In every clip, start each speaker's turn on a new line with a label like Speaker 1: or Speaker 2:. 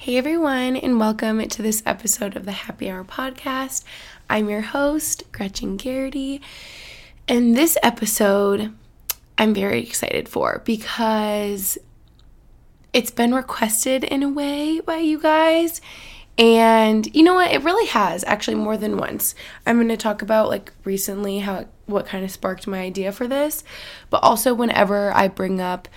Speaker 1: Hey everyone, and welcome to this episode of the Happy Hour podcast. I'm your host, Gretchen Garrity, and this episode I'm very excited for because it's been requested in a way by you guys. And you know what? It really has actually more than once. I'm going to talk about like recently how what kind of sparked my idea for this, but also whenever I bring up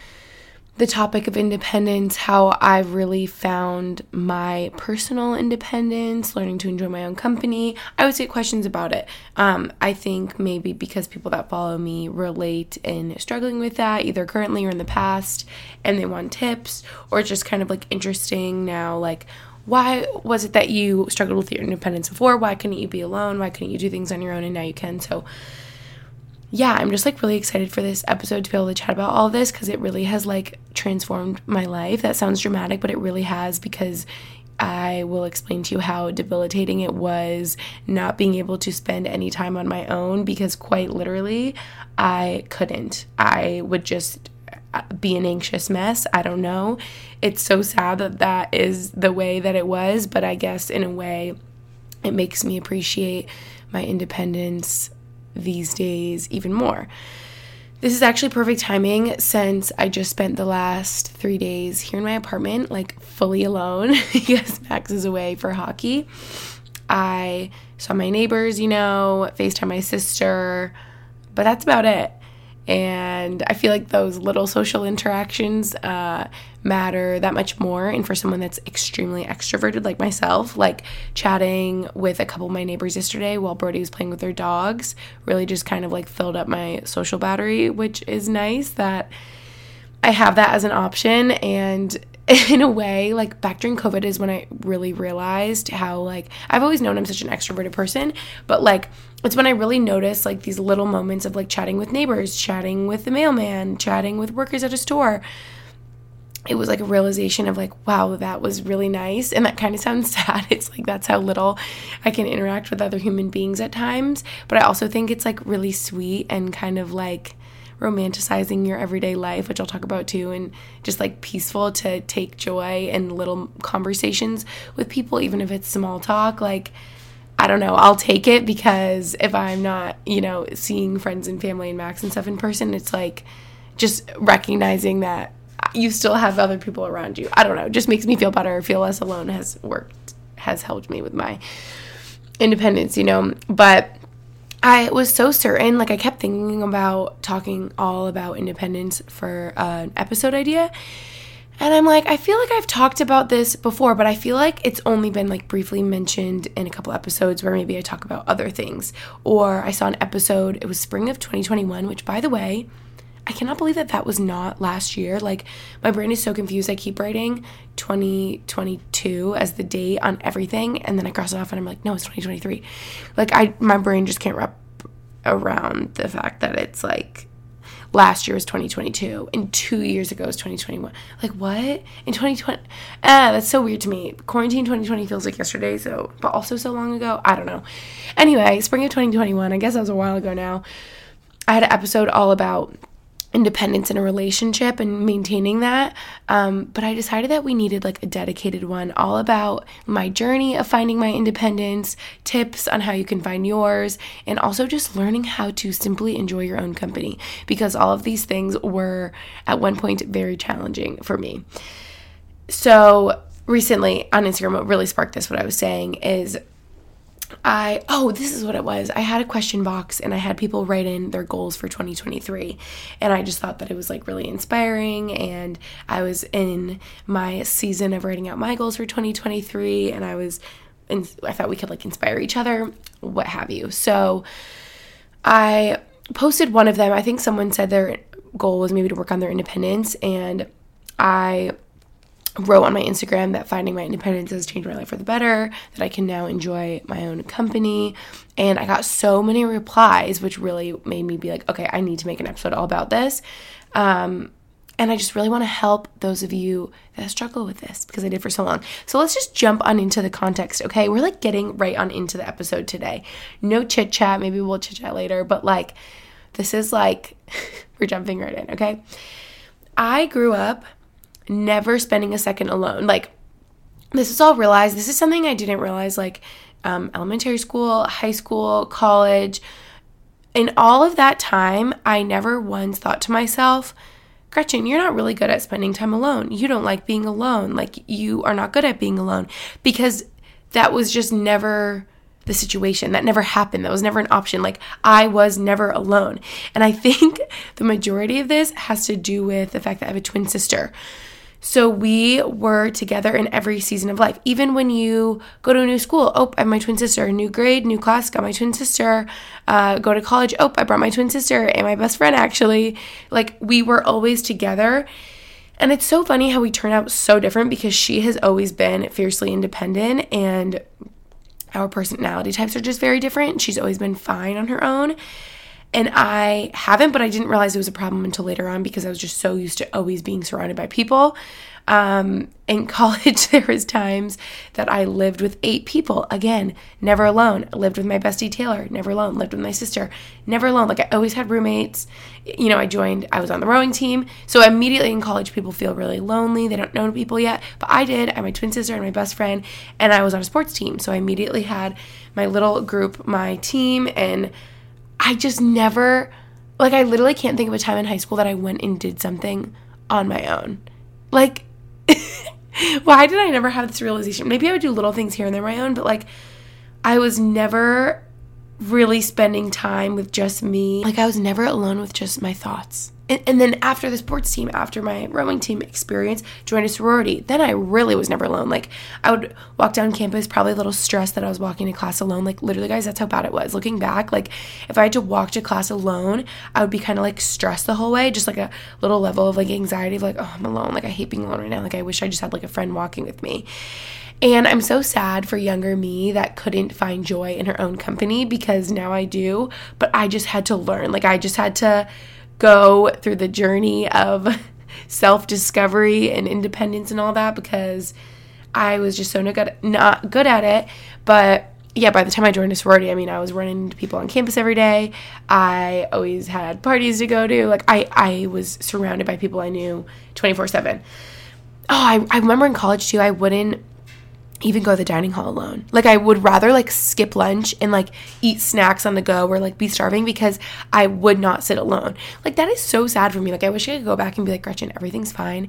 Speaker 1: the topic of independence, how I've really found my personal independence, learning to enjoy my own company. I always get questions about it. Um, I think maybe because people that follow me relate in struggling with that, either currently or in the past, and they want tips, or just kind of like interesting now, like, why was it that you struggled with your independence before? Why couldn't you be alone? Why couldn't you do things on your own and now you can? So, yeah, I'm just like really excited for this episode to be able to chat about all this because it really has like transformed my life. That sounds dramatic, but it really has because I will explain to you how debilitating it was not being able to spend any time on my own because quite literally I couldn't. I would just uh, be an anxious mess. I don't know. It's so sad that that is the way that it was, but I guess in a way it makes me appreciate my independence these days even more. This is actually perfect timing since I just spent the last three days here in my apartment, like fully alone, because Max is away for hockey. I saw my neighbors, you know, FaceTime my sister, but that's about it. And I feel like those little social interactions uh, matter that much more. And for someone that's extremely extroverted like myself, like chatting with a couple of my neighbors yesterday while Brody was playing with their dogs, really just kind of like filled up my social battery, which is nice that I have that as an option. And in a way, like back during COVID is when I really realized how, like, I've always known I'm such an extroverted person, but like, it's when I really noticed like these little moments of like chatting with neighbors, chatting with the mailman, chatting with workers at a store. It was like a realization of like, wow, that was really nice. And that kind of sounds sad. It's like that's how little I can interact with other human beings at times. But I also think it's like really sweet and kind of like, romanticizing your everyday life, which I'll talk about too, and just like peaceful to take joy in little conversations with people, even if it's small talk. Like, I don't know, I'll take it because if I'm not, you know, seeing friends and family and Max and stuff in person, it's like just recognizing that you still have other people around you. I don't know, just makes me feel better, feel less alone has worked, has helped me with my independence, you know. But I was so certain, like I kept thinking about talking all about independence for an episode idea. And I'm like, I feel like I've talked about this before, but I feel like it's only been like briefly mentioned in a couple episodes where maybe I talk about other things. Or I saw an episode, it was spring of 2021, which by the way, I cannot believe that that was not last year. Like, my brain is so confused. I keep writing 2022 as the date on everything, and then I cross it off and I'm like, no, it's 2023. Like, I my brain just can't wrap around the fact that it's like last year was 2022 and two years ago was 2021 like what in 2020 ah that's so weird to me quarantine 2020 feels like yesterday so but also so long ago i don't know anyway spring of 2021 i guess that was a while ago now i had an episode all about independence in a relationship and maintaining that. Um, but I decided that we needed like a dedicated one all about my journey of finding my independence, tips on how you can find yours, and also just learning how to simply enjoy your own company because all of these things were at one point very challenging for me. so recently on Instagram, what really sparked this, what I was saying is I oh this is what it was. I had a question box and I had people write in their goals for 2023 and I just thought that it was like really inspiring and I was in my season of writing out my goals for 2023 and I was and I thought we could like inspire each other, what have you. So I posted one of them. I think someone said their goal was maybe to work on their independence and I wrote on my Instagram that finding my independence has changed my life for the better, that I can now enjoy my own company. And I got so many replies, which really made me be like, okay, I need to make an episode all about this. Um, and I just really want to help those of you that struggle with this because I did for so long. So let's just jump on into the context, okay? We're like getting right on into the episode today. No chit chat. Maybe we'll chit chat later, but like, this is like, we're jumping right in, okay? I grew up never spending a second alone. Like, this is all realized. This is something I didn't realize, like, um, elementary school, high school, college. In all of that time, I never once thought to myself, Gretchen, you're not really good at spending time alone. You don't like being alone. Like, you are not good at being alone because that was just never the situation. That never happened. That was never an option. Like, I was never alone. And I think the majority of this has to do with the fact that I have a twin sister. So we were together in every season of life. Even when you go to a new school, oh, I have my twin sister. New grade, new class, got my twin sister. Uh, go to college, oh, I brought my twin sister and my best friend actually. Like we were always together. And it's so funny how we turn out so different because she has always been fiercely independent and our personality types are just very different. She's always been fine on her own. And I haven't, but I didn't realize it was a problem until later on because I was just so used to always being surrounded by people. Um, in college, there was times that I lived with eight people. Again, never alone. lived with my bestie Taylor, never alone. Lived with my sister, never alone. Like I always had roommates. You know, I joined. I was on the rowing team. So immediately in college, people feel really lonely. They don't know people yet, but I did. I had my twin sister and my best friend, and I was on a sports team. So I immediately had my little group, my team, and I just never, like, I literally can't think of a time in high school that I went and did something on my own. Like, why did I never have this realization? Maybe I would do little things here and there my own, but like, I was never really spending time with just me. Like, I was never alone with just my thoughts. And, and, then after the sports team, after my rowing team experience, joined a sorority. Then I really was never alone. Like I would walk down campus, probably a little stressed that I was walking to class alone. Like literally, guys, that's how bad it was. Looking back, like if I had to walk to class alone, I would be kind of like stressed the whole way, just like a little level of like anxiety of like, oh, I'm alone. Like I hate being alone right now. Like I wish I just had like a friend walking with me. And I'm so sad for younger me that couldn't find joy in her own company because now I do. But I just had to learn. Like, I just had to go through the journey of self discovery and independence and all that because I was just so not good, not good at it. But yeah, by the time I joined a sorority, I mean, I was running into people on campus every day. I always had parties to go to. Like, I, I was surrounded by people I knew 24 7. Oh, I, I remember in college too, I wouldn't even go to the dining hall alone. Like I would rather like skip lunch and like eat snacks on the go or like be starving because I would not sit alone. Like that is so sad for me. Like I wish I could go back and be like Gretchen, everything's fine.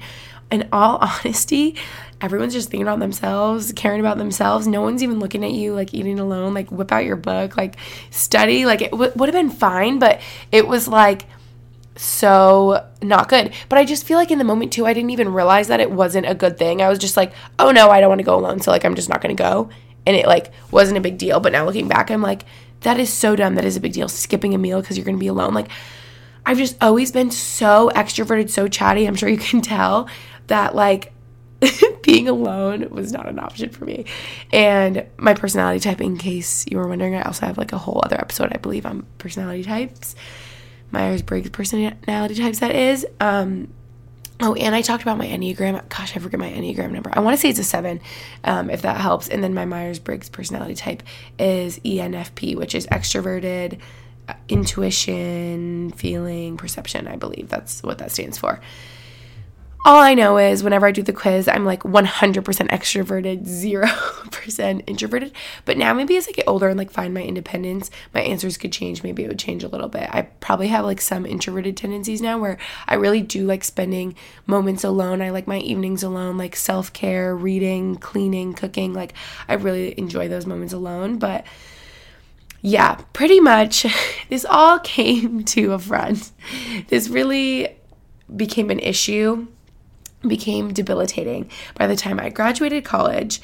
Speaker 1: In all honesty, everyone's just thinking about themselves, caring about themselves. No one's even looking at you like eating alone. Like whip out your book, like study. Like it w- would have been fine, but it was like so not good. But I just feel like in the moment too, I didn't even realize that it wasn't a good thing. I was just like, oh no, I don't want to go alone. So like I'm just not gonna go. And it like wasn't a big deal. But now looking back, I'm like, that is so dumb. That is a big deal. Skipping a meal because you're gonna be alone. Like I've just always been so extroverted, so chatty. I'm sure you can tell that like being alone was not an option for me. And my personality type, in case you were wondering, I also have like a whole other episode, I believe, on personality types. Myers Briggs personality types, that is. Um, oh, and I talked about my Enneagram. Gosh, I forget my Enneagram number. I want to say it's a seven, um, if that helps. And then my Myers Briggs personality type is ENFP, which is extroverted, uh, intuition, feeling, perception, I believe. That's what that stands for. All I know is whenever I do the quiz, I'm like 100% extroverted, 0% introverted. But now, maybe as I get older and like find my independence, my answers could change. Maybe it would change a little bit. I probably have like some introverted tendencies now where I really do like spending moments alone. I like my evenings alone, like self care, reading, cleaning, cooking. Like, I really enjoy those moments alone. But yeah, pretty much this all came to a front. This really became an issue became debilitating by the time I graduated college.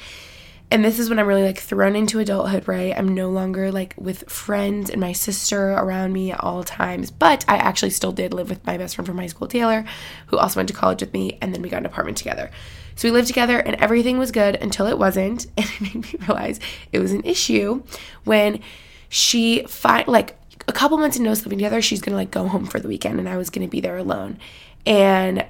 Speaker 1: And this is when I'm really like thrown into adulthood, right? I'm no longer like with friends and my sister around me at all times. But I actually still did live with my best friend from high school, Taylor, who also went to college with me. And then we got an apartment together. So we lived together and everything was good until it wasn't. And it made me realize it was an issue when she, fi- like a couple months into us living together, she's gonna like go home for the weekend and I was gonna be there alone. And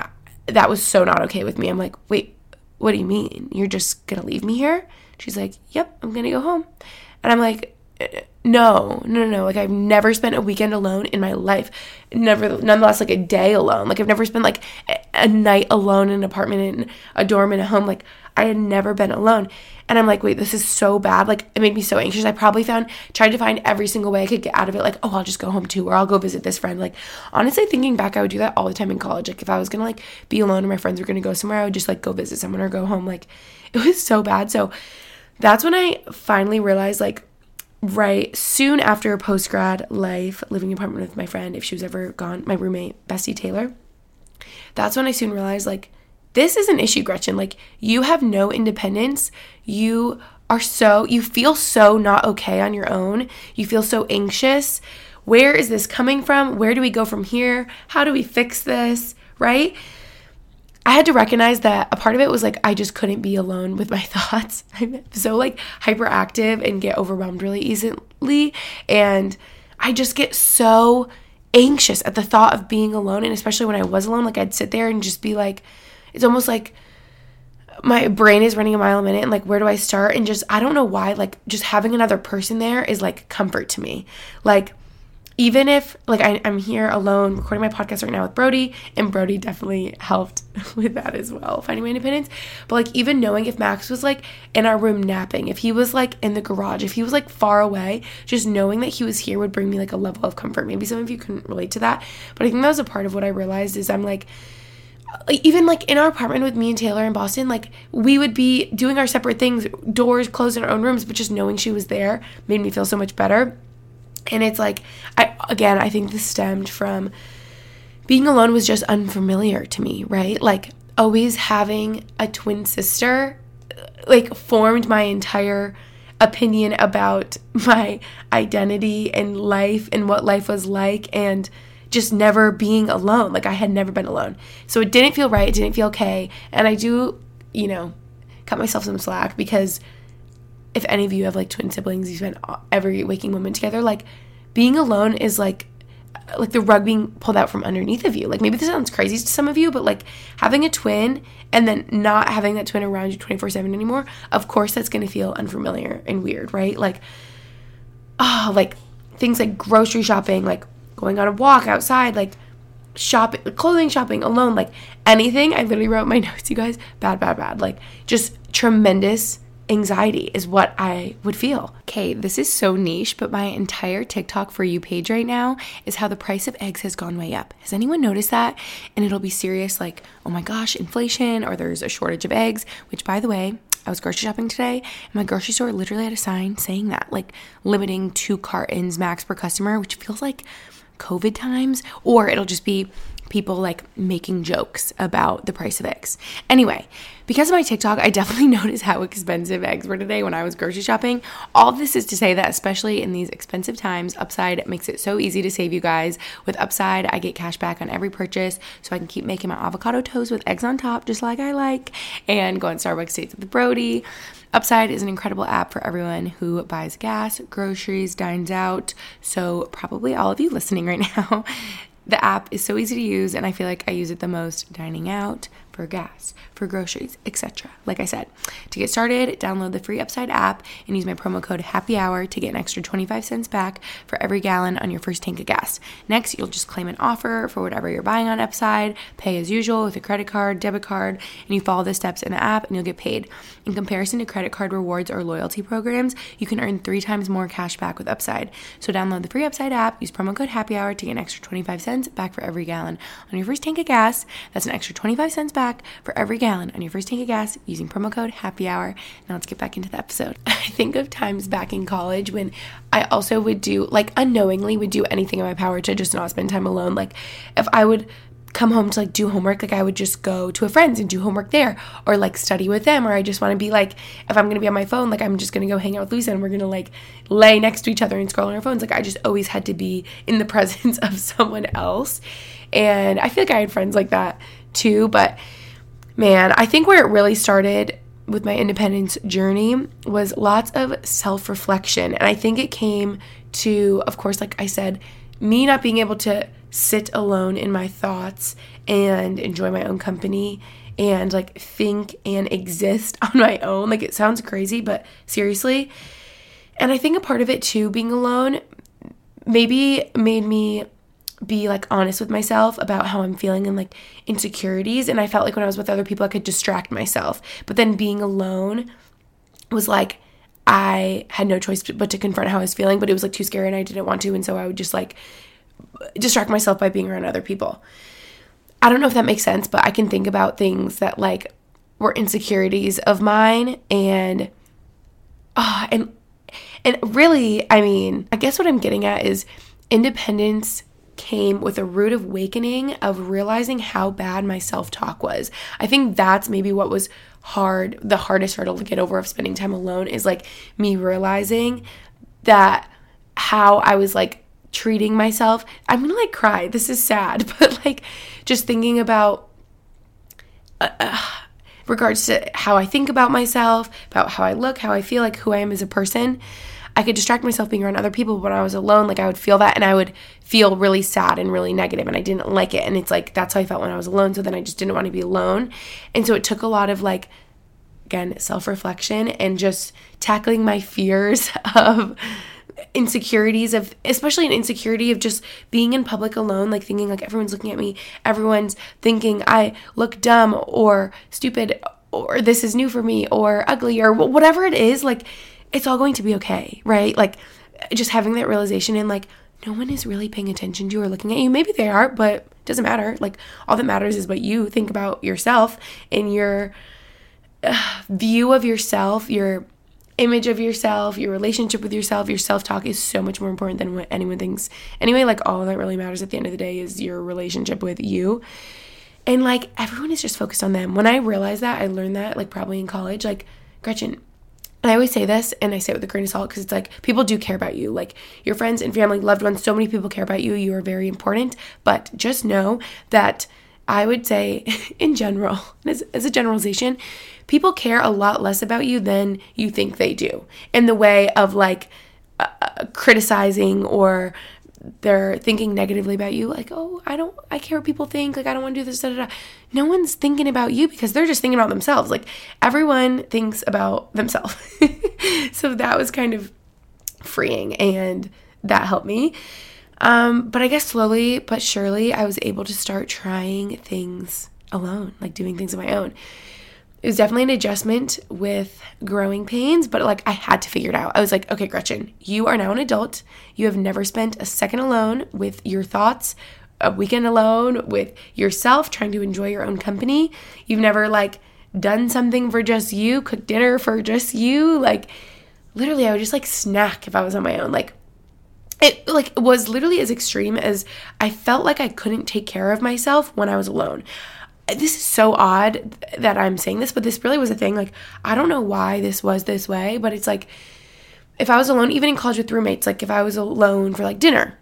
Speaker 1: that was so not okay with me. I'm like, wait, what do you mean? You're just gonna leave me here? She's like, yep, I'm gonna go home. And I'm like, uh, no, no, no, no. Like I've never spent a weekend alone in my life. Never, nonetheless, like a day alone. Like I've never spent like a night alone in an apartment, in a dorm, in a home. Like I had never been alone. And I'm like, wait, this is so bad. Like, it made me so anxious. I probably found, tried to find every single way I could get out of it. Like, oh, I'll just go home too, or I'll go visit this friend. Like, honestly, thinking back, I would do that all the time in college. Like, if I was gonna like be alone and my friends were gonna go somewhere, I would just like go visit someone or go home. Like, it was so bad. So that's when I finally realized, like, right soon after post grad life, living apartment with my friend, if she was ever gone, my roommate, bestie Taylor, that's when I soon realized, like, this is an issue, Gretchen. Like, you have no independence. You are so, you feel so not okay on your own. You feel so anxious. Where is this coming from? Where do we go from here? How do we fix this? Right? I had to recognize that a part of it was like I just couldn't be alone with my thoughts. I'm so like hyperactive and get overwhelmed really easily. And I just get so anxious at the thought of being alone. And especially when I was alone, like I'd sit there and just be like, it's almost like my brain is running a mile a minute and like where do I start and just I don't know why like just having another person there is like comfort to me. Like even if like I, am here alone recording my podcast right now with Brody, and Brody definitely helped with that as well, finding my independence. But like even knowing if Max was like in our room napping, if he was like in the garage, if he was like far away, just knowing that he was here would bring me like a level of comfort. Maybe some of you couldn't relate to that, but I think that was a part of what I realized is I'm like even like in our apartment with me and Taylor in Boston, like we would be doing our separate things, doors closed in our own rooms, but just knowing she was there made me feel so much better. And it's like, I again, I think this stemmed from being alone was just unfamiliar to me, right? Like always having a twin sister, like formed my entire opinion about my identity and life and what life was like and just never being alone. Like I had never been alone. So it didn't feel right. It didn't feel okay. And I do, you know, cut myself some slack because if any of you have like twin siblings, you spend every waking moment together, like being alone is like like the rug being pulled out from underneath of you. Like maybe this sounds crazy to some of you, but like having a twin and then not having that twin around you 24/7 anymore, of course that's going to feel unfamiliar and weird, right? Like oh, like things like grocery shopping, like going on a walk outside, like shopping, clothing shopping alone, like anything. I literally wrote my notes, you guys. Bad, bad, bad. Like just tremendous anxiety is what I would feel. Okay, this is so niche, but my entire TikTok for you page right now is how the price of eggs has gone way up. Has anyone noticed that? And it'll be serious like, oh my gosh, inflation, or there's a shortage of eggs, which by the way, I was grocery shopping today, and my grocery store literally had a sign saying that, like limiting two cartons max per customer, which feels like COVID times, or it'll just be people like making jokes about the price of eggs. Anyway, because of my TikTok, I definitely noticed how expensive eggs were today when I was grocery shopping. All this is to say that, especially in these expensive times, Upside makes it so easy to save you guys. With Upside, I get cash back on every purchase so I can keep making my avocado toast with eggs on top, just like I like, and go on Starbucks dates with Brody. Upside is an incredible app for everyone who buys gas, groceries, dines out. So, probably all of you listening right now. The app is so easy to use, and I feel like I use it the most dining out, for gas, for groceries, etc. Like I said, to get started, download the free Upside app and use my promo code Happy Hour to get an extra 25 cents back for every gallon on your first tank of gas. Next, you'll just claim an offer for whatever you're buying on Upside, pay as usual with a credit card, debit card, and you follow the steps in the app and you'll get paid. In comparison to credit card rewards or loyalty programs, you can earn three times more cash back with Upside. So download the free Upside app, use promo code Happy Hour to get an extra 25 cents back for every gallon on your first tank of gas. That's an extra 25 cents back for every gallon on your first tank of gas using promo code Happy Hour. Now let's get back into the episode. I think of times back in college when I also would do, like, unknowingly would do anything in my power to just not spend time alone. Like, if I would come home to like do homework like i would just go to a friend's and do homework there or like study with them or i just want to be like if i'm gonna be on my phone like i'm just gonna go hang out with lisa and we're gonna like lay next to each other and scroll on our phones like i just always had to be in the presence of someone else and i feel like i had friends like that too but man i think where it really started with my independence journey was lots of self-reflection and i think it came to of course like i said me not being able to sit alone in my thoughts and enjoy my own company and like think and exist on my own. Like it sounds crazy, but seriously. And I think a part of it too, being alone, maybe made me be like honest with myself about how I'm feeling and like insecurities. And I felt like when I was with other people, I could distract myself. But then being alone was like, I had no choice but to confront how I was feeling, but it was like too scary and I didn't want to. And so I would just like distract myself by being around other people. I don't know if that makes sense, but I can think about things that like were insecurities of mine and uh, and and really, I mean, I guess what I'm getting at is independence came with a rude awakening of realizing how bad my self-talk was. I think that's maybe what was hard, the hardest hurdle to get over of spending time alone is like me realizing that how I was like treating myself. I'm gonna like cry. This is sad, but like just thinking about uh, uh, regards to how I think about myself, about how I look, how I feel, like who I am as a person. I could distract myself being around other people, but when I was alone, like I would feel that and I would feel really sad and really negative and I didn't like it. And it's like that's how I felt when I was alone. So then I just didn't want to be alone. And so it took a lot of like, again, self reflection and just tackling my fears of insecurities of especially an insecurity of just being in public alone like thinking like everyone's looking at me everyone's thinking i look dumb or stupid or this is new for me or ugly or whatever it is like it's all going to be okay right like just having that realization and like no one is really paying attention to you or looking at you maybe they are but it doesn't matter like all that matters is what you think about yourself and your uh, view of yourself your image of yourself, your relationship with yourself, your self talk is so much more important than what anyone thinks. Anyway, like all that really matters at the end of the day is your relationship with you. And like everyone is just focused on them. When I realized that, I learned that like probably in college, like Gretchen, and I always say this and I say it with a grain of salt because it's like people do care about you. Like your friends and family, loved ones, so many people care about you. You are very important. But just know that I would say, in general, as, as a generalization, people care a lot less about you than you think they do in the way of like uh, uh, criticizing or they're thinking negatively about you like oh i don't i care what people think like i don't want to do this da, da, da. no one's thinking about you because they're just thinking about themselves like everyone thinks about themselves. So that was kind of freeing and that helped me. Um, but i guess slowly but surely i was able to start trying things alone like doing things on my own it was definitely an adjustment with growing pains, but like I had to figure it out. I was like, okay, Gretchen, you are now an adult. You have never spent a second alone with your thoughts, a weekend alone with yourself, trying to enjoy your own company. You've never like done something for just you, cooked dinner for just you. Like literally, I would just like snack if I was on my own. Like it like was literally as extreme as I felt like I couldn't take care of myself when I was alone this is so odd that I'm saying this, but this really was a thing. Like, I don't know why this was this way, but it's like if I was alone, even in college with roommates, like if I was alone for like dinner,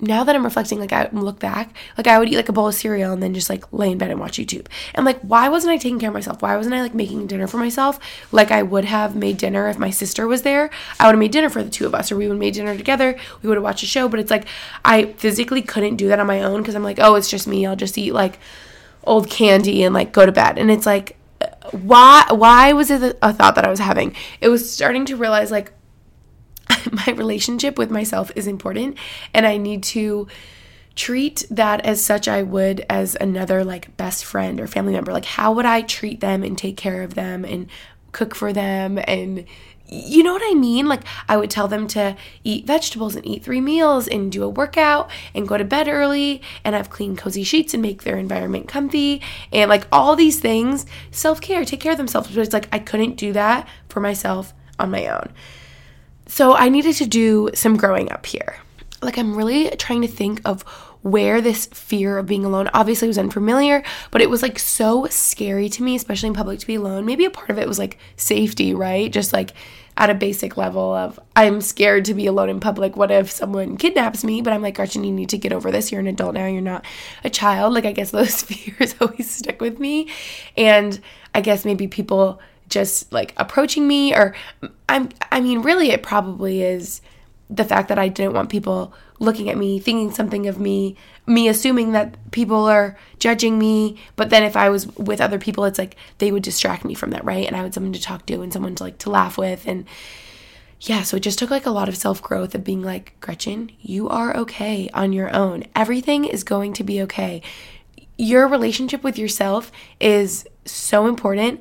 Speaker 1: now that I'm reflecting, like I look back, like I would eat like a bowl of cereal and then just like lay in bed and watch YouTube. And like, why wasn't I taking care of myself? Why wasn't I like making dinner for myself like I would have made dinner if my sister was there? I would have made dinner for the two of us, or we would have made dinner together. We would have watched a show. But it's like I physically couldn't do that on my own because I'm like, oh, it's just me. I'll just eat like old candy and like go to bed. And it's like, why why was it a thought that I was having? It was starting to realize like my relationship with myself is important and I need to treat that as such I would as another like best friend or family member. Like how would I treat them and take care of them and cook for them and you know what I mean? Like, I would tell them to eat vegetables and eat three meals and do a workout and go to bed early and have clean, cozy sheets and make their environment comfy and like all these things. Self care, take care of themselves. But it's like I couldn't do that for myself on my own. So I needed to do some growing up here. Like, I'm really trying to think of where this fear of being alone obviously was unfamiliar, but it was like so scary to me, especially in public to be alone. Maybe a part of it was like safety, right? Just like at a basic level of I'm scared to be alone in public. What if someone kidnaps me? But I'm like, Gretchen, you need to get over this. You're an adult now. You're not a child. Like, I guess those fears always stuck with me. And I guess maybe people just like approaching me or I'm I mean really it probably is the fact that I didn't want people looking at me, thinking something of me, me assuming that people are judging me. But then if I was with other people, it's like they would distract me from that, right? And I had someone to talk to and someone to like to laugh with. And yeah, so it just took like a lot of self growth of being like, Gretchen, you are okay on your own. Everything is going to be okay. Your relationship with yourself is so important.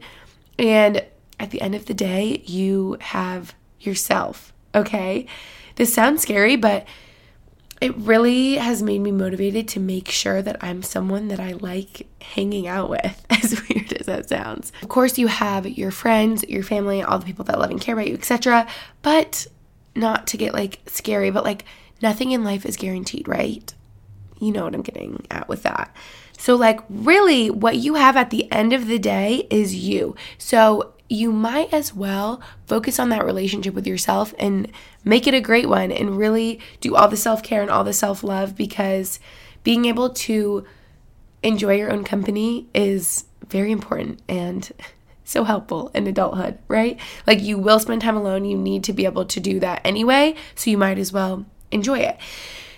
Speaker 1: And at the end of the day, you have yourself, okay? This sounds scary, but it really has made me motivated to make sure that I'm someone that I like hanging out with, as weird as that sounds. Of course, you have your friends, your family, all the people that love and care about you, etc. But not to get like scary, but like nothing in life is guaranteed, right? You know what I'm getting at with that. So, like, really, what you have at the end of the day is you. So, you might as well focus on that relationship with yourself and make it a great one and really do all the self care and all the self love because being able to enjoy your own company is very important and so helpful in adulthood, right? Like you will spend time alone, you need to be able to do that anyway, so you might as well enjoy it.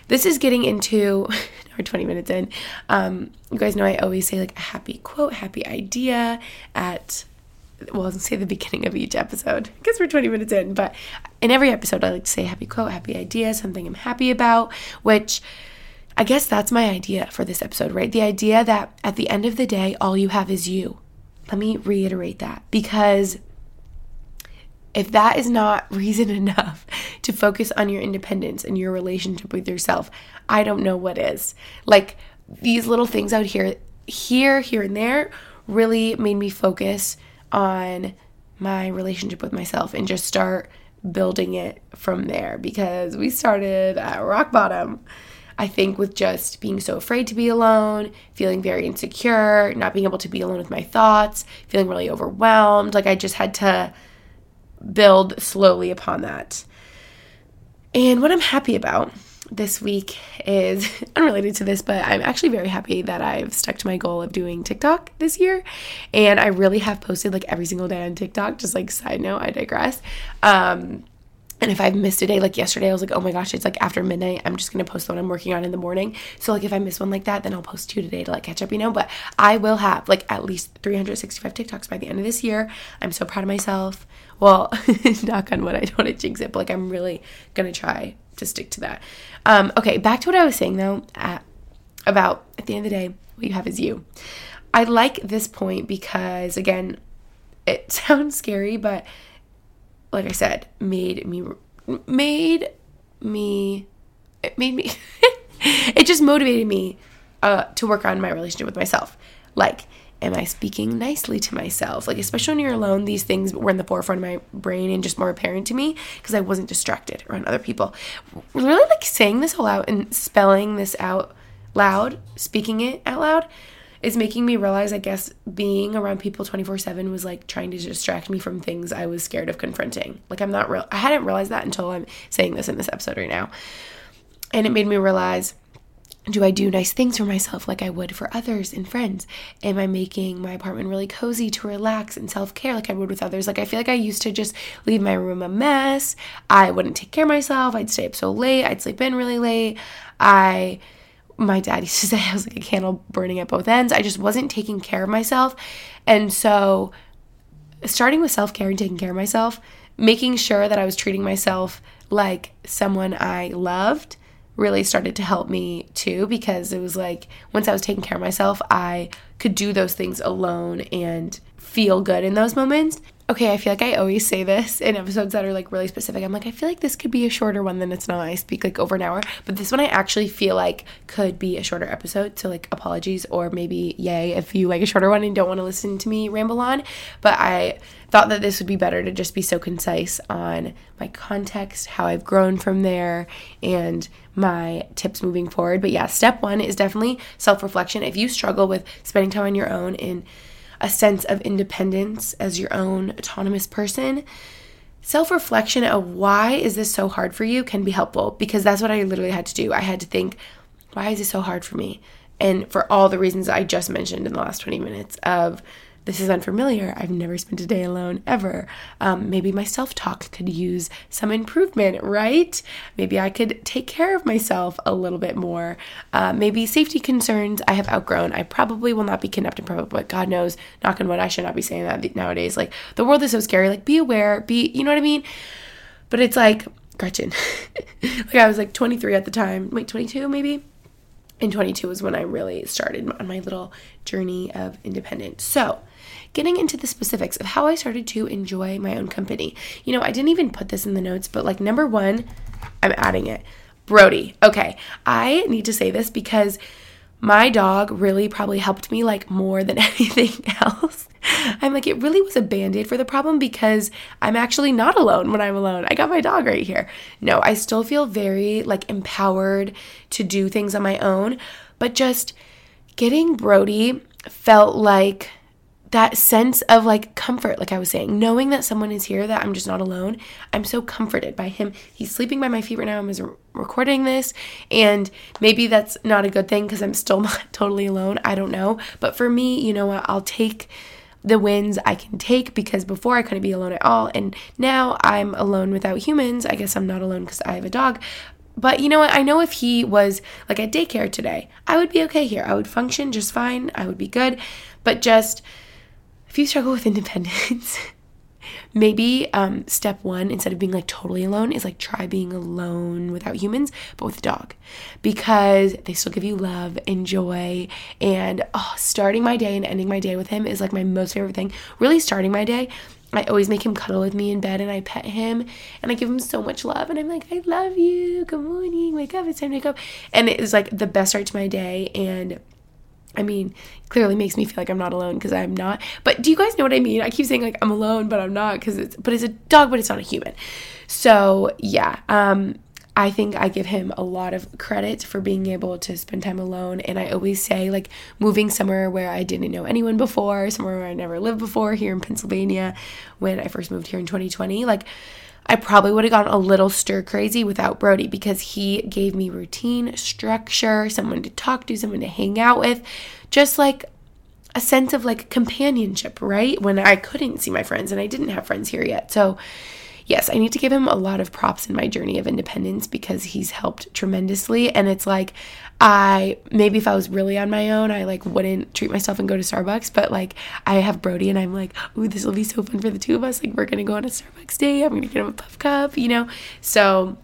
Speaker 1: This is getting into we're 20 minutes in. Um, you guys know I always say like a happy quote, happy idea at well, I'll say the beginning of each episode because we're 20 minutes in. But in every episode, I like to say happy quote, happy idea, something I'm happy about, which I guess that's my idea for this episode, right? The idea that at the end of the day, all you have is you. Let me reiterate that because if that is not reason enough to focus on your independence and your relationship with yourself, I don't know what is. Like these little things out here, here, here, and there really made me focus on my relationship with myself and just start building it from there because we started at rock bottom. I think with just being so afraid to be alone, feeling very insecure, not being able to be alone with my thoughts, feeling really overwhelmed. Like I just had to build slowly upon that. And what I'm happy about this week is unrelated to this, but I'm actually very happy that I've stuck to my goal of doing TikTok this year. And I really have posted like every single day on TikTok. Just like side note, I digress. Um, and if I've missed a day, like yesterday, I was like, oh my gosh, it's like after midnight. I'm just gonna post the one I'm working on in the morning. So like if I miss one like that, then I'll post two today to like catch up, you know. But I will have like at least 365 TikToks by the end of this year. I'm so proud of myself. Well, knock on wood, I don't want to jinx it, but like I'm really gonna try to stick to that. Um, okay, back to what I was saying though at, about at the end of the day, what you have is you. I like this point because again, it sounds scary, but like I said, made me made me it made me it just motivated me uh, to work on my relationship with myself. Like, am I speaking nicely to myself? Like, especially when you're alone, these things were in the forefront of my brain and just more apparent to me because I wasn't distracted around other people. Really, like saying this whole out and spelling this out loud, speaking it out loud is making me realize, I guess, being around people 24 7 was like trying to distract me from things I was scared of confronting. Like, I'm not real, I hadn't realized that until I'm saying this in this episode right now. And it made me realize do I do nice things for myself like I would for others and friends? Am I making my apartment really cozy to relax and self care like I would with others? Like, I feel like I used to just leave my room a mess. I wouldn't take care of myself. I'd stay up so late. I'd sleep in really late. I my dad used to say I was like a candle burning at both ends. I just wasn't taking care of myself. And so, starting with self care and taking care of myself, making sure that I was treating myself like someone I loved really started to help me too because it was like once I was taking care of myself, I could do those things alone and feel good in those moments okay, I feel like I always say this in episodes that are like really specific. I'm like, I feel like this could be a shorter one than it's not. I speak like over an hour, but this one I actually feel like could be a shorter episode. So, like, apologies, or maybe yay if you like a shorter one and don't want to listen to me ramble on. But I thought that this would be better to just be so concise on my context, how I've grown from there, and my tips moving forward. But yeah, step one is definitely self reflection. If you struggle with spending time on your own in a sense of independence as your own autonomous person, self reflection of why is this so hard for you can be helpful because that's what I literally had to do. I had to think, why is this so hard for me? And for all the reasons I just mentioned in the last 20 minutes of this is unfamiliar. I've never spent a day alone ever. Um, maybe my self talk could use some improvement, right? Maybe I could take care of myself a little bit more. Uh, maybe safety concerns I have outgrown. I probably will not be kidnapped in public, but God knows, knock on wood, I should not be saying that nowadays. Like, the world is so scary. Like, be aware, be, you know what I mean? But it's like, Gretchen, like I was like 23 at the time, wait, 22 maybe? And 22 was when I really started on my little journey of independence. So, getting into the specifics of how I started to enjoy my own company. You know, I didn't even put this in the notes, but like number one, I'm adding it. Brody. Okay, I need to say this because my dog really probably helped me like more than anything else. I'm like, it really was a band aid for the problem because I'm actually not alone when I'm alone. I got my dog right here. No, I still feel very like empowered to do things on my own, but just getting Brody felt like that sense of like comfort, like I was saying, knowing that someone is here, that I'm just not alone. I'm so comforted by him. He's sleeping by my feet right now. I'm recording this, and maybe that's not a good thing because I'm still not totally alone. I don't know. But for me, you know what? I'll take the wins I can take because before I couldn't be alone at all. And now I'm alone without humans. I guess I'm not alone because I have a dog. But you know what? I know if he was like at daycare today, I would be okay here. I would function just fine. I would be good. But just if you struggle with independence, maybe um, step one, instead of being like totally alone, is like try being alone without humans, but with a dog because they still give you love and joy. And oh, starting my day and ending my day with him is like my most favorite thing. Really, starting my day. I always make him cuddle with me in bed and I pet him and I give him so much love and I'm like, I love you. Good morning. Wake up. It's time to wake up. And it is like the best start to my day. And I mean, clearly makes me feel like I'm not alone because I'm not. But do you guys know what I mean? I keep saying like I'm alone, but I'm not because it's but it's a dog, but it's not a human. So yeah, um, I think I give him a lot of credit for being able to spend time alone. And I always say like moving somewhere where I didn't know anyone before, somewhere where I never lived before, here in Pennsylvania, when I first moved here in 2020, like I probably would have gotten a little stir crazy without Brody because he gave me routine, structure, someone to talk to, someone to hang out with, just like a sense of like companionship, right? When I couldn't see my friends and I didn't have friends here yet. So, yes, I need to give him a lot of props in my journey of independence because he's helped tremendously. And it's like, I maybe if I was really on my own, I like wouldn't treat myself and go to Starbucks. But like, I have Brody and I'm like, ooh, this will be so fun for the two of us. Like, we're gonna go on a Starbucks day. I'm gonna get him a pup cup, you know? So,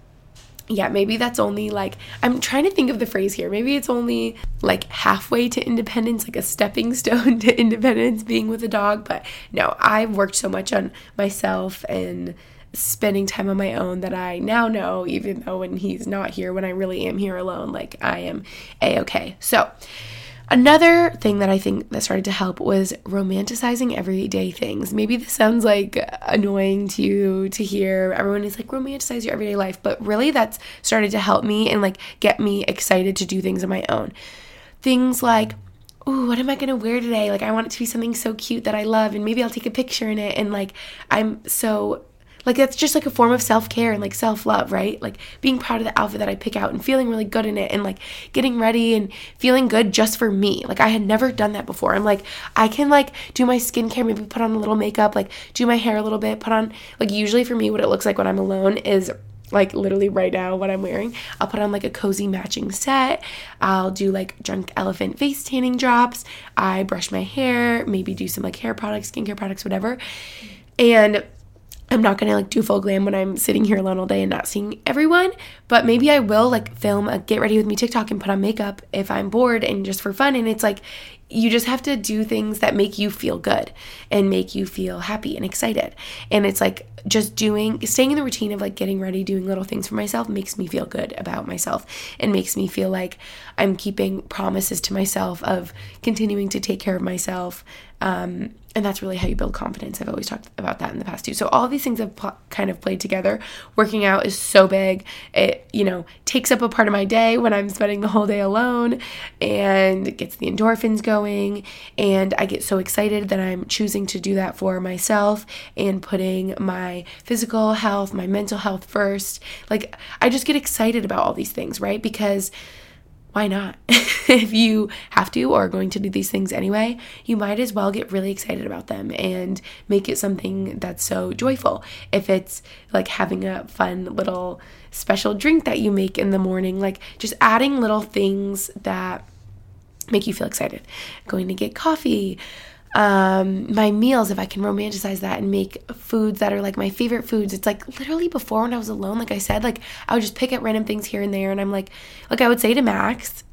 Speaker 1: yeah, maybe that's only like, I'm trying to think of the phrase here. Maybe it's only like halfway to independence, like a stepping stone to independence being with a dog. But no, I've worked so much on myself and spending time on my own that I now know, even though when he's not here, when I really am here alone, like I am a okay. So, Another thing that I think that started to help was romanticizing everyday things. Maybe this sounds like annoying to you to hear. Everyone is like romanticize your everyday life, but really that's started to help me and like get me excited to do things on my own. Things like ooh, what am I gonna wear today? Like, I want it to be something so cute that I love, and maybe I'll take a picture in it. And like, I'm so like that's just like a form of self-care and like self-love, right? Like being proud of the outfit that I pick out and feeling really good in it and like getting ready and feeling good just for me. Like I had never done that before. I'm like I can like do my skincare, maybe put on a little makeup, like do my hair a little bit, put on like usually for me what it looks like when I'm alone is like literally right now what I'm wearing. I'll put on like a cozy matching set. I'll do like drunk elephant face tanning drops. I brush my hair, maybe do some like hair products, skincare products, whatever. And I'm not gonna like do full glam when I'm sitting here alone all day and not seeing everyone, but maybe I will like film a get ready with me TikTok and put on makeup if I'm bored and just for fun. And it's like you just have to do things that make you feel good and make you feel happy and excited. And it's like just doing, staying in the routine of like getting ready, doing little things for myself makes me feel good about myself and makes me feel like I'm keeping promises to myself of continuing to take care of myself. Um, and that's really how you build confidence. I've always talked about that in the past too. So all these things have pl- kind of played together. Working out is so big. It, you know, takes up a part of my day when I'm spending the whole day alone and gets the endorphins going. And I get so excited that I'm choosing to do that for myself and putting my physical health, my mental health first. Like I just get excited about all these things, right? Because why not? if you have to or are going to do these things anyway, you might as well get really excited about them and make it something that's so joyful. If it's like having a fun little special drink that you make in the morning, like just adding little things that make you feel excited. Going to get coffee, um, my meals, if I can romanticize that and make foods that are like my favorite foods. It's like literally before when I was alone, like I said, like I would just pick at random things here and there. And I'm like, like I would say to Max,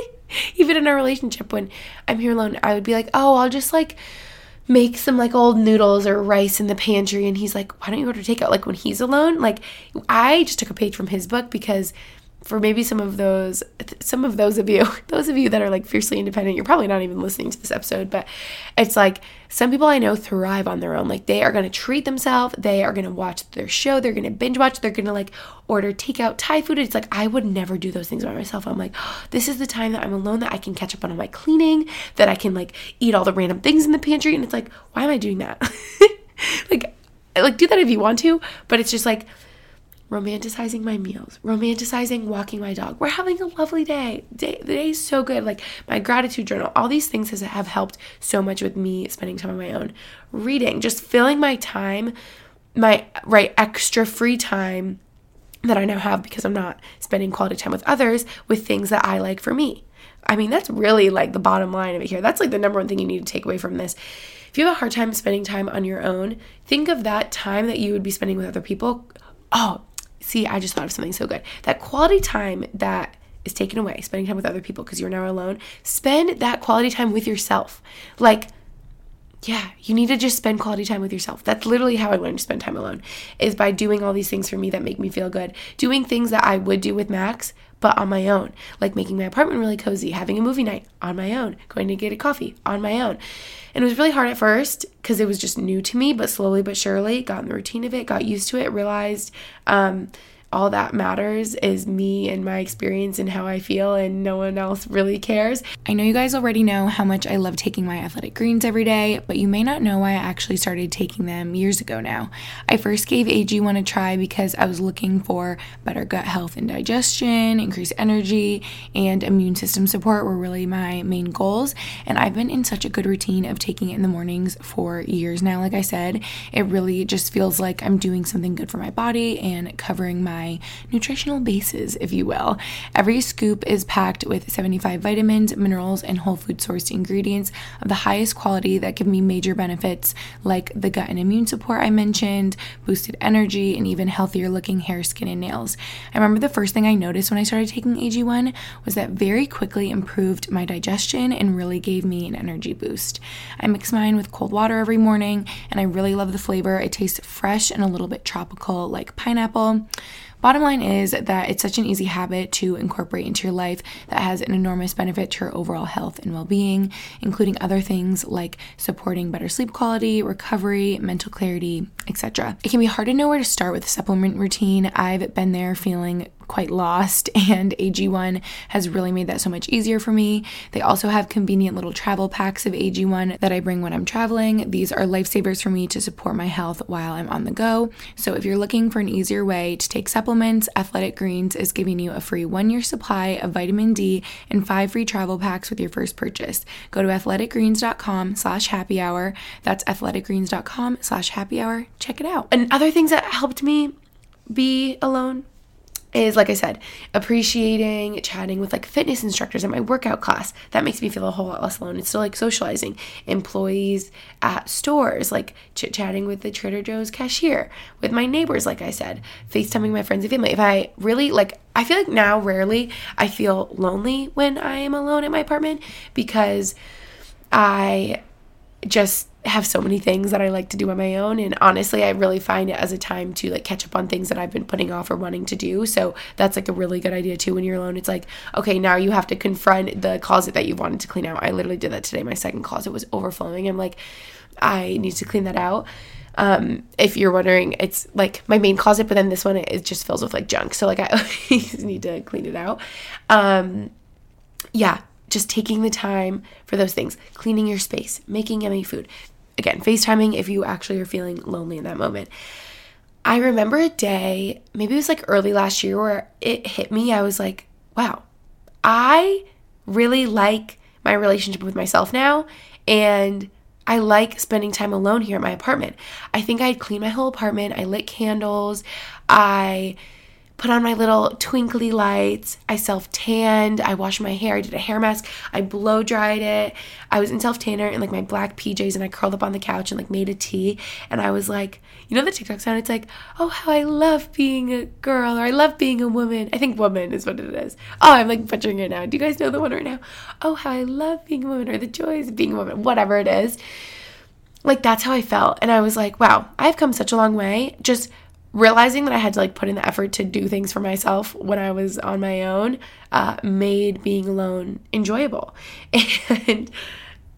Speaker 1: even in our relationship, when I'm here alone, I would be like, oh, I'll just like make some like old noodles or rice in the pantry. And he's like, why don't you order takeout? Like when he's alone, like I just took a page from his book because for maybe some of those some of those of you those of you that are like fiercely independent you're probably not even listening to this episode but it's like some people i know thrive on their own. Like they are going to treat themselves they are going to watch their show they're going to binge watch they're going to like order takeout thai food. It's like i would never do those things by myself. I'm like oh, this is the time that i'm alone that i can catch up on all my cleaning that i can like eat all the random things in the pantry and it's like why am i doing that? Like like do that if you want to but it's just like romanticizing my meals, romanticizing walking my dog. We're having a lovely day. day the day is so good. Like my gratitude journal, all these things has, have helped so much with me spending time on my own. Reading, just filling my time, my right extra free time that I now have because I'm not spending quality time with others with things that I like for me. I mean, that's really like the bottom line of it here. That's like the number one thing you need to take away from this. If you have a hard time spending time on your own, think of that time that you would be spending with other people. Oh, see, I just thought of something so good. That quality time that is taken away, spending time with other people because you're now alone, spend that quality time with yourself. Like, yeah, you need to just spend quality time with yourself. That's literally how I learned to spend time alone, is by doing all these things for me that make me feel good. Doing things that I would do with Max, but on my own, like making my apartment really cozy, having a movie night on my own, going to get a coffee on my own. And it was really hard at first because it was just new to me, but slowly but surely got in the routine of it, got used to it, realized um, all that matters is me and my experience and how I feel, and no one else really cares.
Speaker 2: I know you guys already know how much I love taking my athletic greens every day, but you may not know why I actually started taking them years ago now. I first gave AG1 a try because I was looking for better gut health and digestion, increased energy, and immune system support were really my main goals. And I've been in such a good routine of taking it in the mornings for years now. Like I said, it really just feels like I'm doing something good for my body and covering my my nutritional bases, if you will. Every scoop is packed with 75 vitamins, minerals, and whole food sourced ingredients of the highest quality that give me major benefits like the gut and immune support I mentioned, boosted energy, and even healthier looking hair, skin, and nails. I remember the first thing I noticed when I started taking AG1 was that very quickly improved my digestion and really gave me an energy boost. I mix mine with cold water every morning, and I really love the flavor. It tastes fresh and a little bit tropical, like pineapple. Bottom line is that it's such an easy habit to incorporate into your life that has an enormous benefit to your overall health and well being, including other things like supporting better sleep quality, recovery, mental clarity, etc. It can be hard to know where to start with a supplement routine. I've been there feeling quite lost, and AG1 has really made that so much easier for me. They also have convenient little travel packs of AG1 that I bring when I'm traveling. These are lifesavers for me to support my health while I'm on the go. So if you're looking for an easier way to take supplements, Athletic Greens is giving you a free one year supply of vitamin D and five free travel packs with your first purchase. Go to athleticgreens.com slash happy hour. That's athleticgreens.com slash happy hour. Check it out.
Speaker 1: And other things that helped me be alone is like I said, appreciating chatting with like fitness instructors at my workout class. That makes me feel a whole lot less alone. It's still like socializing. Employees at stores, like chit chatting with the Trader Joe's cashier, with my neighbors, like I said, FaceTiming my friends and family. If I really like, I feel like now rarely I feel lonely when I am alone in my apartment because I just have so many things that I like to do on my own and honestly I really find it as a time to like catch up on things that I've been putting off or wanting to do. So that's like a really good idea too when you're alone. It's like, okay, now you have to confront the closet that you wanted to clean out. I literally did that today. My second closet was overflowing. I'm like I need to clean that out. Um, if you're wondering, it's like my main closet, but then this one it just fills with like junk. So like I need to clean it out. Um, yeah, just taking the time for those things, cleaning your space, making yummy food. Again, FaceTiming if you actually are feeling lonely in that moment. I remember a day, maybe it was like early last year, where it hit me. I was like, wow, I really like my relationship with myself now. And I like spending time alone here at my apartment. I think I'd clean my whole apartment. I lit candles. I put on my little twinkly lights. I self tanned. I washed my hair. I did a hair mask. I blow dried it. I was in self tanner in like my black PJs and I curled up on the couch and like made a tea. And I was like, you know, the TikTok sound? It's like, oh, how I love being a girl or I love being a woman. I think woman is what it is. Oh, I'm like butchering it now. Do you guys know the one right now? Oh, how I love being a woman or the joys of being a woman, whatever it is. Like, that's how I felt. And I was like, wow, I've come such a long way. Just realizing that I had to like put in the effort to do things for myself when I was on my own uh, made being alone enjoyable. And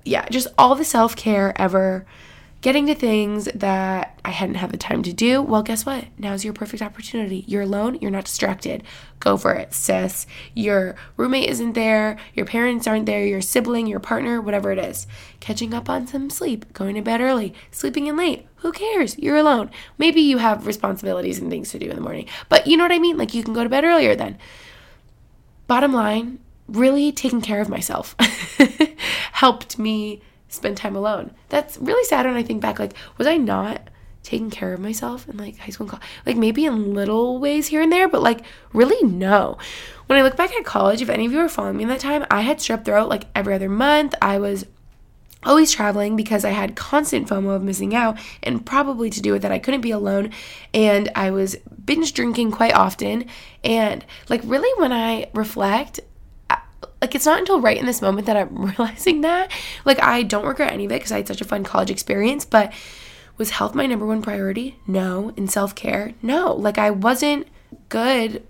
Speaker 1: yeah, just all the self care ever getting to things that I hadn't had the time to do, well, guess what? Now's your perfect opportunity. You're alone, you're not distracted. Go for it, sis. Your roommate isn't there, your parents aren't there, your sibling, your partner, whatever it is. Catching up on some sleep, going to bed early, sleeping in late. Who cares? You're alone. Maybe you have responsibilities and things to do in the morning, but you know what I mean? Like you can go to bed earlier then. Bottom line, really taking care of myself helped me spend time alone. That's really sad when I think back. Like, was I not taking care of myself in like high school and college? Like, maybe in little ways here and there, but like, really, no. When I look back at college, if any of you were following me in that time, I had strep throat like every other month. I was always traveling because I had constant FOMO of missing out, and probably to do with that, I couldn't be alone. And I was binge drinking quite often. And like, really, when I reflect, like it's not until right in this moment that I'm realizing that. Like I don't regret any of it because I had such a fun college experience, but was health my number one priority? No. In self-care? No. Like I wasn't good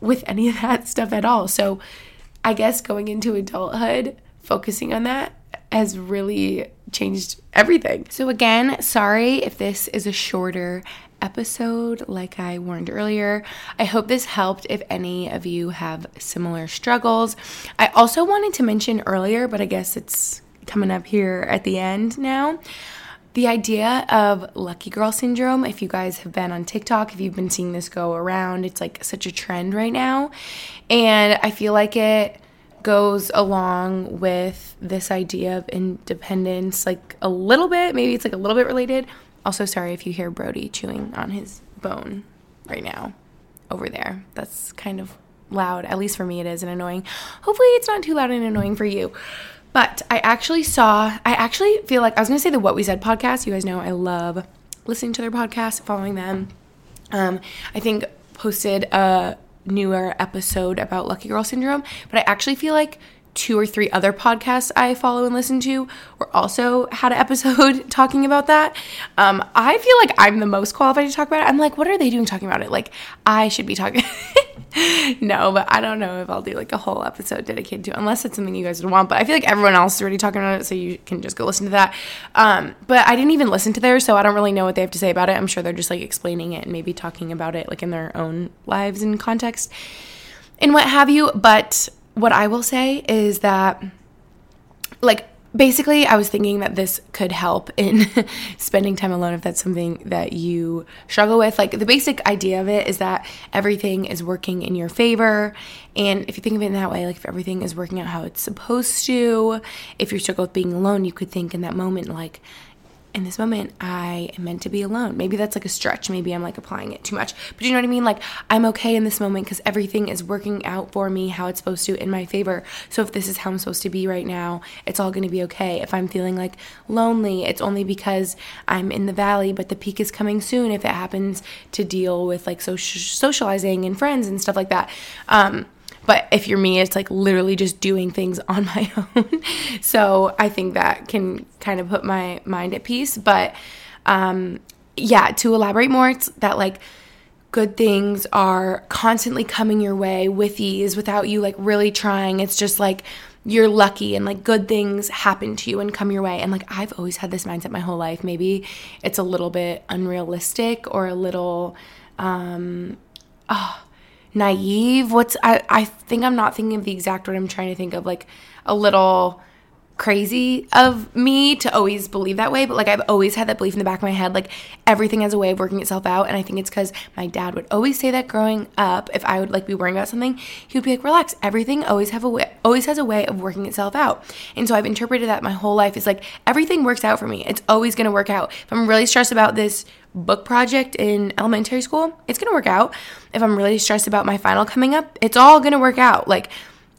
Speaker 1: with any of that stuff at all. So I guess going into adulthood, focusing on that has really changed everything. So again, sorry if this is a shorter episode, like I warned earlier. I hope this helped if any of you have similar struggles. I also wanted to mention earlier, but I guess it's coming up here at the end now. The idea of lucky girl syndrome, if you guys have been on TikTok, if you've been seeing this go around, it's like such a trend right now. And I feel like it goes along with this idea of independence, like a little bit, maybe it's like a little bit related, also, sorry if you hear Brody chewing on his bone right now over there. That's kind of loud. At least for me, it is and annoying. Hopefully, it's not too loud and annoying for you. But I actually saw, I actually feel like I was to say the What We Said podcast. You guys know I love listening to their podcast, following them. Um, I think posted a newer episode about Lucky Girl Syndrome, but I actually feel like two or three other podcasts I follow and listen to were also had an episode talking about that. Um, I feel like I'm the most qualified to talk about it. I'm like, what are they doing talking about it? Like, I should be talking. no, but I don't know if I'll do like a whole episode dedicated to it, unless it's something you guys would want. But I feel like everyone else is already talking about it, so you can just go listen to that. Um, but I didn't even listen to theirs, so I don't really know what they have to say about it. I'm sure they're just like explaining it and maybe talking about it like in their own lives and context and what have you. But what I will say is that, like, basically, I was thinking that this could help in spending time alone if that's something that you struggle with. Like, the basic idea of it is that everything is working in your favor. And if you think of it in that way, like, if everything is working out how it's supposed to, if you struggle with being alone, you could think in that moment, like, in this moment, I am meant to be alone. Maybe that's like a stretch. Maybe I'm like applying it too much. But you know what I mean? Like, I'm okay in this moment because everything is working out for me how it's supposed to in my favor. So if this is how I'm supposed to be right now, it's all going to be okay. If I'm feeling like lonely, it's only because I'm in the valley, but the peak is coming soon if it happens to deal with like social socializing and friends and stuff like that. Um, but if you're me, it's like literally just doing things on my own. so I think that can kind of put my mind at peace. But um, yeah, to elaborate more, it's that like good things are constantly coming your way with ease without you like really trying. It's just like you're lucky and like good things happen to you and come your way. And like I've always had this mindset my whole life. Maybe it's a little bit unrealistic or a little um oh naive. What's I I think I'm not thinking of the exact word I'm trying to think of like a little crazy of me to always believe that way, but like I've always had that belief in the back of my head, like everything has a way of working itself out. And I think it's because my dad would always say that growing up, if I would like be worrying about something, he would be like, relax, everything always have a way always has a way of working itself out. And so I've interpreted that my whole life is like everything works out for me. It's always gonna work out. If I'm really stressed about this book project in elementary school, it's gonna work out. If I'm really stressed about my final coming up, it's all gonna work out. Like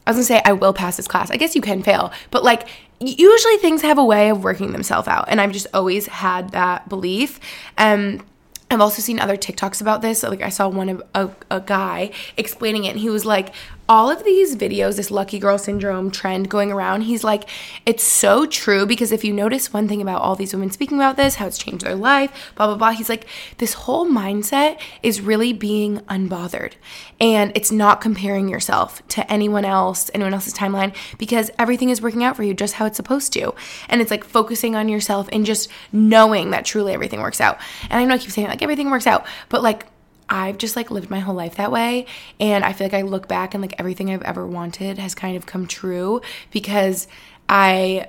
Speaker 1: I was gonna say I will pass this class. I guess you can fail, but like usually things have a way of working themselves out, and I've just always had that belief. Um, I've also seen other TikToks about this. Like I saw one of a, a guy explaining it, and he was like, all of these videos, this lucky girl syndrome trend going around, he's like, it's so true because if you notice one thing about all these women speaking about this, how it's changed their life, blah, blah, blah, he's like, this whole mindset is really being unbothered. And it's not comparing yourself to anyone else, anyone else's timeline, because everything is working out for you just how it's supposed to. And it's like focusing on yourself and just knowing that truly everything works out. And I know I keep saying like everything works out, but like, I've just like lived my whole life that way. And I feel like I look back and like everything I've ever wanted has kind of come true because I,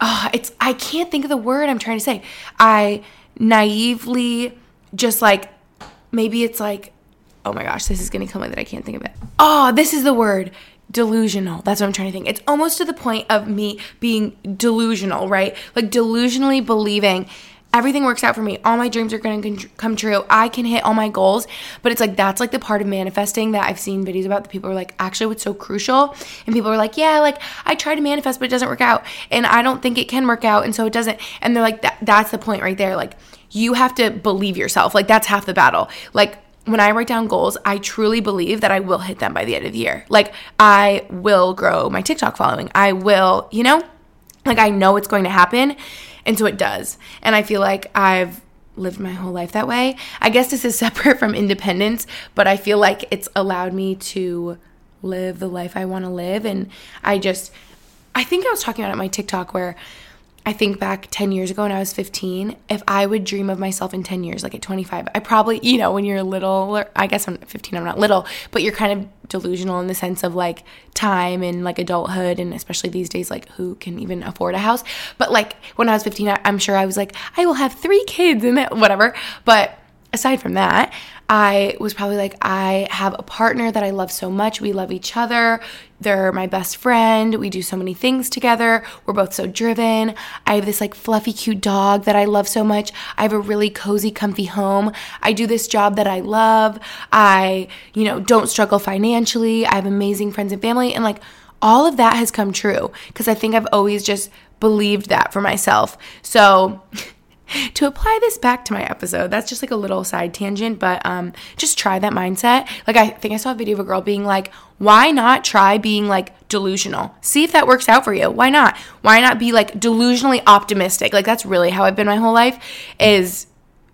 Speaker 1: oh, it's, I can't think of the word I'm trying to say. I naively just like, maybe it's like, oh my gosh, this is to come me that I can't think of it. Oh, this is the word delusional. That's what I'm trying to think. It's almost to the point of me being delusional, right? Like delusionally believing everything works out for me. All my dreams are going to come true. I can hit all my goals. But it's like that's like the part of manifesting that I've seen videos about that people are like, actually, what's so crucial? And people are like, yeah, like I try to manifest, but it doesn't work out. And I don't think it can work out. And so it doesn't. And they're like, that, that's the point right there. Like, you have to believe yourself. Like, that's half the battle. Like, when I write down goals, I truly believe that I will hit them by the end of the year. Like, I will grow my TikTok following. I will, you know, like I know it's going to happen. And so it does. And I feel like I've lived my whole life that way. I guess this is separate from independence, but I feel like it's allowed me to live the life I want to live. And I just, I think I was talking about it on my TikTok where I think back 10 years ago when I was 15, if I would dream of myself in 10 years, like at 25, I probably, you know, when you're little, I guess I'm 15, I'm not little, but you're kind of delusional in the sense of like time and like adulthood. And especially these days, like who can even afford a house? But like when I was 15, I, am sure I was like, I will have three kids and whatever. But aside from that, I was probably like, I have a partner that I love so much. We love each other. They're my best friend. We do so many things together. We're both so driven. I have this like fluffy, cute dog that I love so much. I have a really cozy, comfy home. I do this job that I love. I, you know, don't struggle financially. I have amazing friends and family. And like all of that has come true because I think I've always just believed that for myself. So, to apply this back to my episode, that's just like a little side tangent, but um, just try that mindset. Like, I think I saw a video of a girl being like, why not try being like delusional? See if that works out for you. Why not? Why not be like delusionally optimistic? Like, that's really how I've been my whole life, is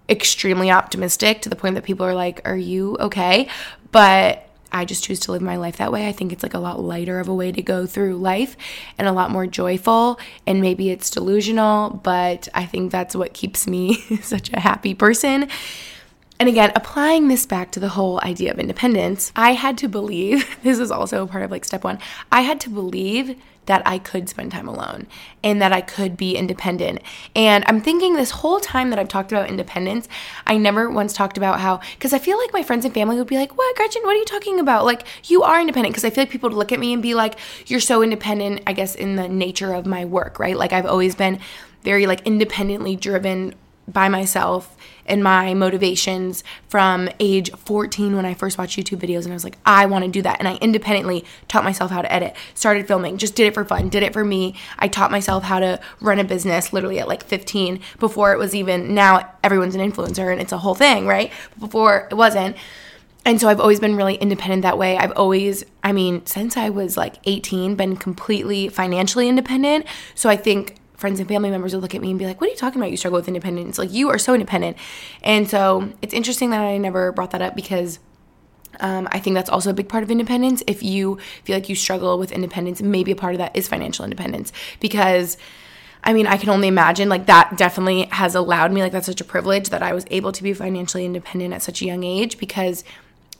Speaker 1: extremely optimistic to the point that people are like, are you okay? But I just choose to live my life that way. I think it's like a lot lighter of a way to go through life and a lot more joyful. And maybe it's delusional, but I think that's what keeps me such a happy person. And again, applying this back to the whole idea of independence, I had to believe this is also part of like step one. I had to believe that I could spend time alone and that I could be independent. And I'm thinking this whole time that I've talked about independence, I never once talked about how, because I feel like my friends and family would be like, What, Gretchen, what are you talking about? Like, you are independent. Because I feel like people would look at me and be like, You're so independent, I guess, in the nature of my work, right? Like, I've always been very like independently driven by myself and my motivations from age 14 when I first watched YouTube videos and I was like, I want to do that. And I independently taught myself how to edit, started filming, just did it for fun, did it for me. I taught myself how to run a business literally at like 15 before it was even, now everyone's an influencer and it's a whole thing, right? Before it wasn't. And so I've always been really independent that way. I've always, I mean, since I was like 18, been completely financially independent. So I think friends and family members would look at me and be like, What are you talking about? You struggle with independence. Like, you are so independent. And so it's interesting that I never brought that up because um, I think that's also a big part of independence. If you feel like you struggle with independence, maybe a part of that is financial independence because. I mean, I can only imagine like that definitely has allowed me, like, that's such a privilege that I was able to be financially independent at such a young age because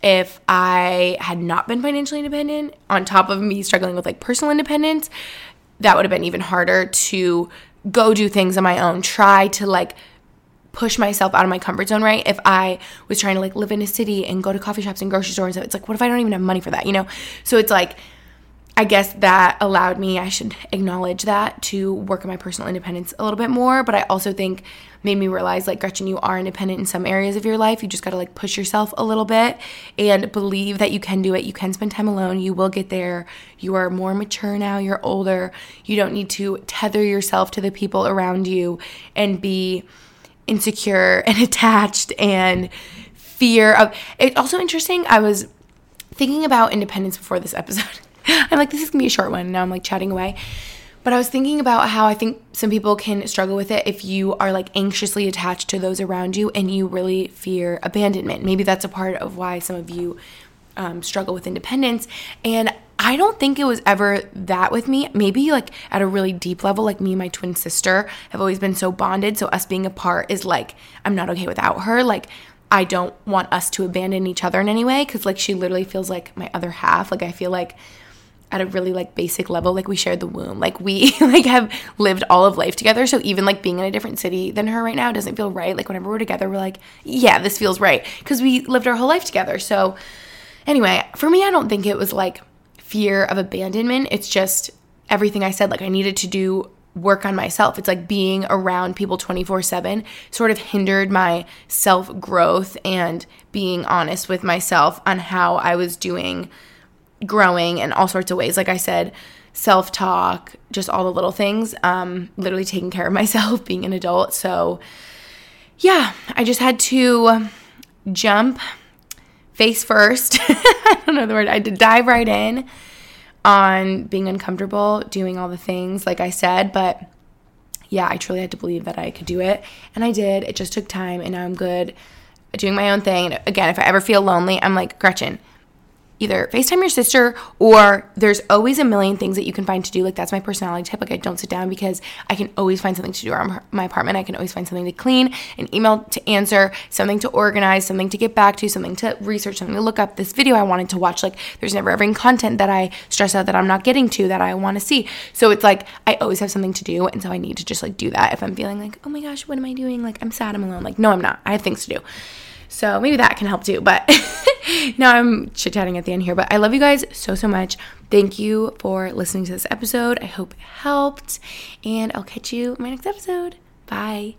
Speaker 1: if I had not been financially independent, on top of me struggling with like personal independence, that would have been even harder to go do things on my own, try to like push myself out of my comfort zone, right? If I was trying to like live in a city and go to coffee shops and grocery stores, it's like, what if I don't even have money for that, you know? So it's like, I guess that allowed me, I should acknowledge that, to work on my personal independence a little bit more. But I also think made me realize, like, Gretchen, you are independent in some areas of your life. You just got to, like, push yourself a little bit and believe that you can do it. You can spend time alone. You will get there. You are more mature now. You're older. You don't need to tether yourself to the people around you and be insecure and attached and fear of. It's also interesting. I was thinking about independence before this episode. I'm like, this is gonna be a short one. And now I'm like chatting away. But I was thinking about how I think some people can struggle with it if you are like anxiously attached to those around you and you really fear abandonment. Maybe that's a part of why some of you um, struggle with independence. And I don't think it was ever that with me. Maybe like at a really deep level, like me and my twin sister have always been so bonded. So us being apart is like, I'm not okay without her. Like, I don't want us to abandon each other in any way because like she literally feels like my other half. Like, I feel like at a really like basic level like we shared the womb. Like we like have lived all of life together. So even like being in a different city than her right now doesn't feel right. Like whenever we're together we're like yeah this feels right. Because we lived our whole life together. So anyway for me i don't think it was like fear of abandonment. It's just everything i said like i needed to do work on myself. It's like being around people 24/7 sort of hindered my self growth and being honest with myself on how i was doing growing in all sorts of ways. Like I said, self talk, just all the little things, um, literally taking care of myself, being an adult. So, yeah, I just had to jump face first. I don't know the word. I had to dive right in on being uncomfortable, doing all the things, like I said, but yeah, I truly had to believe that I could do it. And I did. It just took time, and now I'm good doing my own thing. And again, if I ever feel lonely, I'm like, Gretchen, either FaceTime your sister or there's always a million things that you can find to do. Like that's my personality type. Like I don't sit down because I can always find something to do around my apartment. I can always find something to clean, an email to answer, something to organize, something to get back to, something to research, something to look up. This video I wanted to watch. Like there's never ever content that I stress out that I'm not getting to that I want to see. So it's like I always have something to do, and so I need to just like do that. If I'm feeling like, oh my gosh, what am I doing? Like I'm sad, I'm alone. Like no, I'm not. I have things to do. So maybe that can help too. But now I'm chit chatting at the end here. But I love you guys so, so much. Thank you for listening to this episode. I hope it helped. And I'll catch you in my next episode. Bye.